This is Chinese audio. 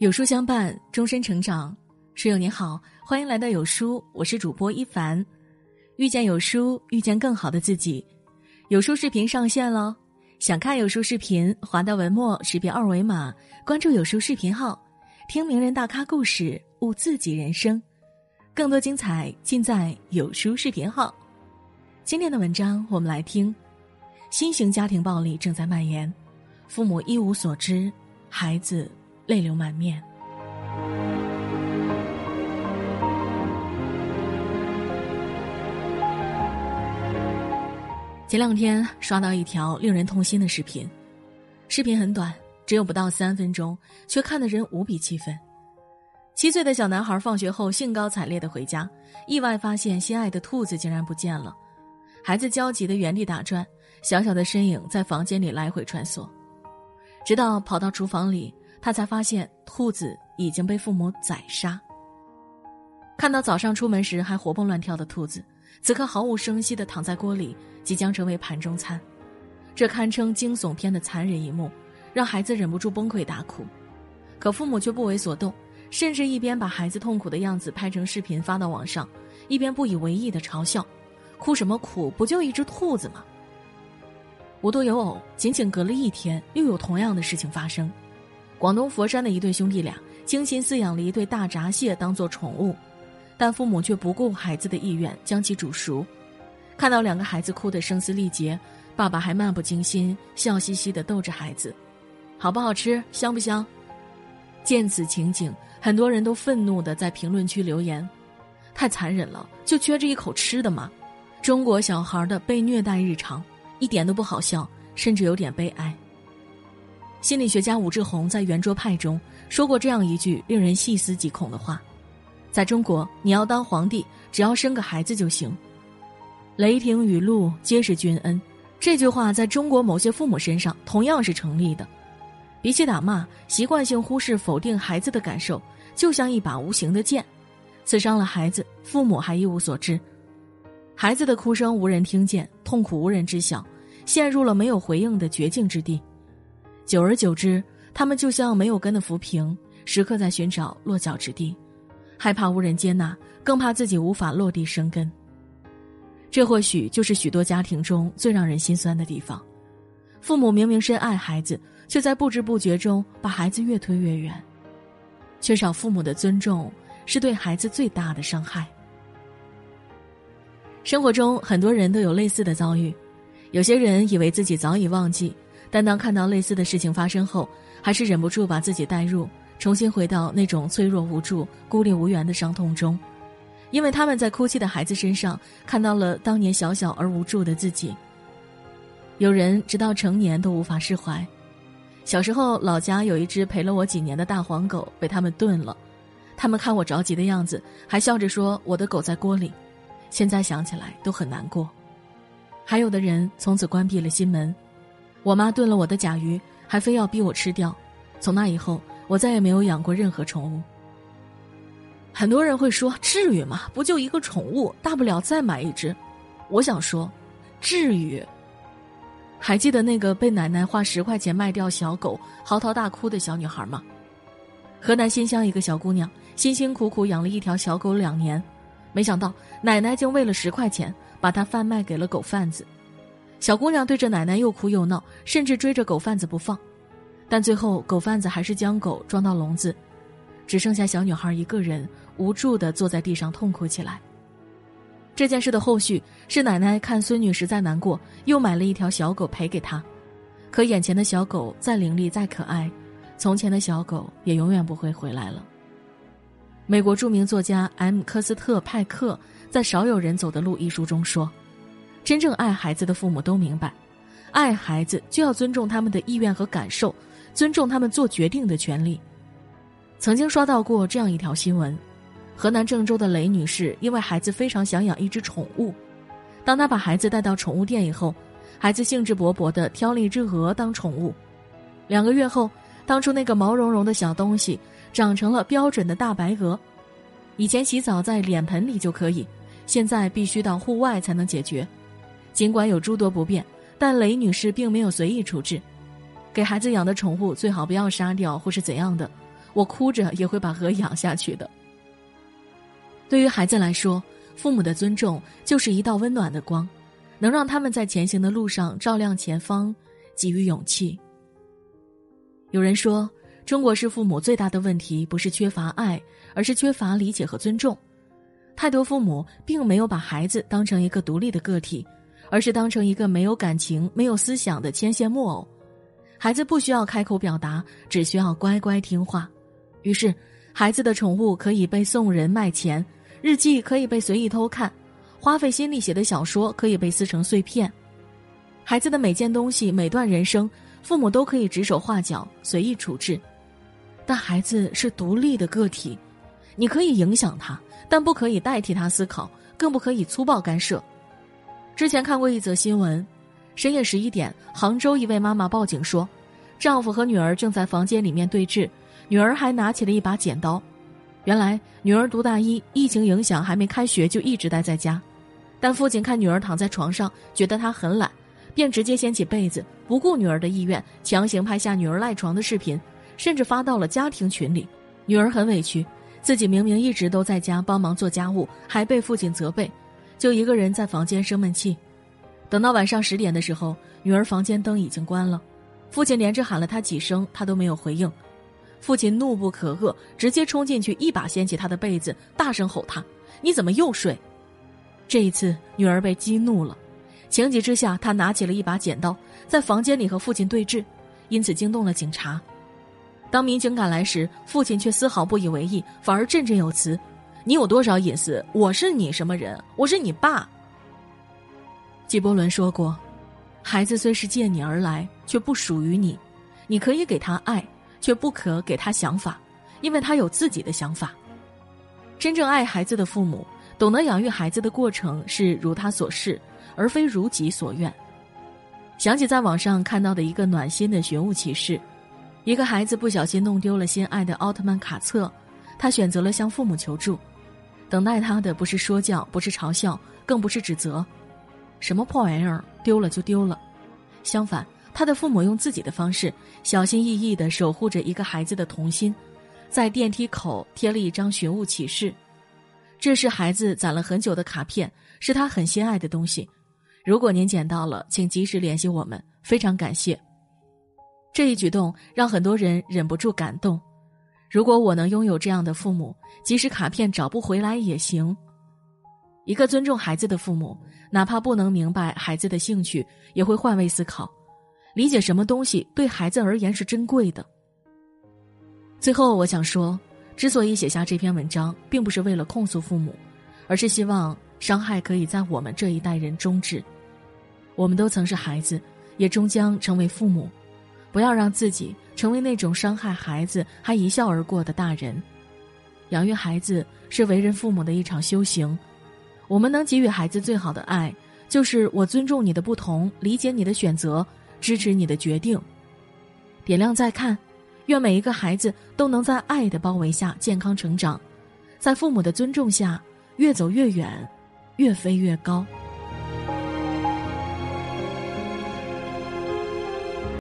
有书相伴，终身成长。书友你好，欢迎来到有书，我是主播一凡。遇见有书，遇见更好的自己。有书视频上线了，想看有书视频，滑到文末识别二维码，关注有书视频号，听名人大咖故事，悟自己人生。更多精彩尽在有书视频号。今天的文章，我们来听：新型家庭暴力正在蔓延，父母一无所知，孩子。泪流满面。前两天刷到一条令人痛心的视频，视频很短，只有不到三分钟，却看得人无比气愤。七岁的小男孩放学后兴高采烈的回家，意外发现心爱的兔子竟然不见了，孩子焦急的原地打转，小小的身影在房间里来回穿梭，直到跑到厨房里。他才发现兔子已经被父母宰杀。看到早上出门时还活蹦乱跳的兔子，此刻毫无声息地躺在锅里，即将成为盘中餐。这堪称惊悚片的残忍一幕，让孩子忍不住崩溃大哭。可父母却不为所动，甚至一边把孩子痛苦的样子拍成视频发到网上，一边不以为意地嘲笑：“哭什么哭？不就一只兔子吗？”无独有偶，仅仅隔了一天，又有同样的事情发生。广东佛山的一对兄弟俩精心饲养了一对大闸蟹当做宠物，但父母却不顾孩子的意愿将其煮熟。看到两个孩子哭得声嘶力竭，爸爸还漫不经心、笑嘻嘻地逗着孩子：“好不好吃？香不香？”见此情景，很多人都愤怒地在评论区留言：“太残忍了，就缺这一口吃的吗？”中国小孩的被虐待日常，一点都不好笑，甚至有点悲哀。心理学家武志红在《圆桌派》中说过这样一句令人细思极恐的话：“在中国，你要当皇帝，只要生个孩子就行。”雷霆雨露皆是君恩，这句话在中国某些父母身上同样是成立的。比起打骂，习惯性忽视、否定孩子的感受，就像一把无形的剑，刺伤了孩子，父母还一无所知。孩子的哭声无人听见，痛苦无人知晓，陷入了没有回应的绝境之地。久而久之，他们就像没有根的浮萍，时刻在寻找落脚之地，害怕无人接纳，更怕自己无法落地生根。这或许就是许多家庭中最让人心酸的地方：父母明明深爱孩子，却在不知不觉中把孩子越推越远。缺少父母的尊重，是对孩子最大的伤害。生活中，很多人都有类似的遭遇，有些人以为自己早已忘记。但当看到类似的事情发生后，还是忍不住把自己带入，重新回到那种脆弱无助、孤立无援的伤痛中，因为他们在哭泣的孩子身上看到了当年小小而无助的自己。有人直到成年都无法释怀，小时候老家有一只陪了我几年的大黄狗被他们炖了，他们看我着急的样子，还笑着说我的狗在锅里，现在想起来都很难过。还有的人从此关闭了心门。我妈炖了我的甲鱼，还非要逼我吃掉。从那以后，我再也没有养过任何宠物。很多人会说：“至于吗？不就一个宠物，大不了再买一只。”我想说：“至于？”还记得那个被奶奶花十块钱卖掉小狗、嚎啕大哭的小女孩吗？河南新乡一个小姑娘辛辛苦苦养了一条小狗两年，没想到奶奶竟为了十块钱把它贩卖给了狗贩子。小姑娘对着奶奶又哭又闹，甚至追着狗贩子不放，但最后狗贩子还是将狗装到笼子，只剩下小女孩一个人无助地坐在地上痛哭起来。这件事的后续是奶奶看孙女实在难过，又买了一条小狗赔给她，可眼前的小狗再伶俐再可爱，从前的小狗也永远不会回来了。美国著名作家 M. 科斯特派克在《少有人走的路》一书中说。真正爱孩子的父母都明白，爱孩子就要尊重他们的意愿和感受，尊重他们做决定的权利。曾经刷到过这样一条新闻：河南郑州的雷女士因为孩子非常想养一只宠物，当她把孩子带到宠物店以后，孩子兴致勃勃地挑了一只鹅当宠物。两个月后，当初那个毛茸茸的小东西长成了标准的大白鹅，以前洗澡在脸盆里就可以，现在必须到户外才能解决。尽管有诸多不便，但雷女士并没有随意处置。给孩子养的宠物最好不要杀掉或是怎样的，我哭着也会把鹅养下去的。对于孩子来说，父母的尊重就是一道温暖的光，能让他们在前行的路上照亮前方，给予勇气。有人说，中国式父母最大的问题不是缺乏爱，而是缺乏理解和尊重。太多父母并没有把孩子当成一个独立的个体，而是当成一个没有感情、没有思想的牵线木偶。孩子不需要开口表达，只需要乖乖听话。于是，孩子的宠物可以被送人卖钱，日记可以被随意偷看，花费心力写的小说可以被撕成碎片。孩子的每件东西、每段人生。父母都可以指手画脚、随意处置，但孩子是独立的个体，你可以影响他，但不可以代替他思考，更不可以粗暴干涉。之前看过一则新闻，深夜十一点，杭州一位妈妈报警说，丈夫和女儿正在房间里面对峙，女儿还拿起了一把剪刀。原来女儿读大一，疫情影响还没开学就一直待在家，但父亲看女儿躺在床上，觉得她很懒。便直接掀起被子，不顾女儿的意愿，强行拍下女儿赖床的视频，甚至发到了家庭群里。女儿很委屈，自己明明一直都在家帮忙做家务，还被父亲责备，就一个人在房间生闷气。等到晚上十点的时候，女儿房间灯已经关了，父亲连着喊了她几声，她都没有回应。父亲怒不可遏，直接冲进去，一把掀起她的被子，大声吼她：“你怎么又睡？”这一次，女儿被激怒了。情急之下，她拿起了一把剪刀，在房间里和父亲对峙，因此惊动了警察。当民警赶来时，父亲却丝毫不以为意，反而振振有词：“你有多少隐私？我是你什么人？我是你爸。”纪伯伦说过：“孩子虽是借你而来，却不属于你。你可以给他爱，却不可给他想法，因为他有自己的想法。真正爱孩子的父母，懂得养育孩子的过程是如他所示。”而非如己所愿。想起在网上看到的一个暖心的寻物启事：一个孩子不小心弄丢了心爱的奥特曼卡册，他选择了向父母求助。等待他的不是说教，不是嘲笑，更不是指责。什么破玩意儿，丢了就丢了。相反，他的父母用自己的方式，小心翼翼地守护着一个孩子的童心，在电梯口贴了一张寻物启事。这是孩子攒了很久的卡片，是他很心爱的东西。如果您捡到了，请及时联系我们，非常感谢。这一举动让很多人忍不住感动。如果我能拥有这样的父母，即使卡片找不回来也行。一个尊重孩子的父母，哪怕不能明白孩子的兴趣，也会换位思考，理解什么东西对孩子而言是珍贵的。最后，我想说，之所以写下这篇文章，并不是为了控诉父母，而是希望。伤害可以在我们这一代人终止。我们都曾是孩子，也终将成为父母。不要让自己成为那种伤害孩子还一笑而过的大人。养育孩子是为人父母的一场修行。我们能给予孩子最好的爱，就是我尊重你的不同，理解你的选择，支持你的决定。点亮再看，愿每一个孩子都能在爱的包围下健康成长，在父母的尊重下越走越远。越飞越高。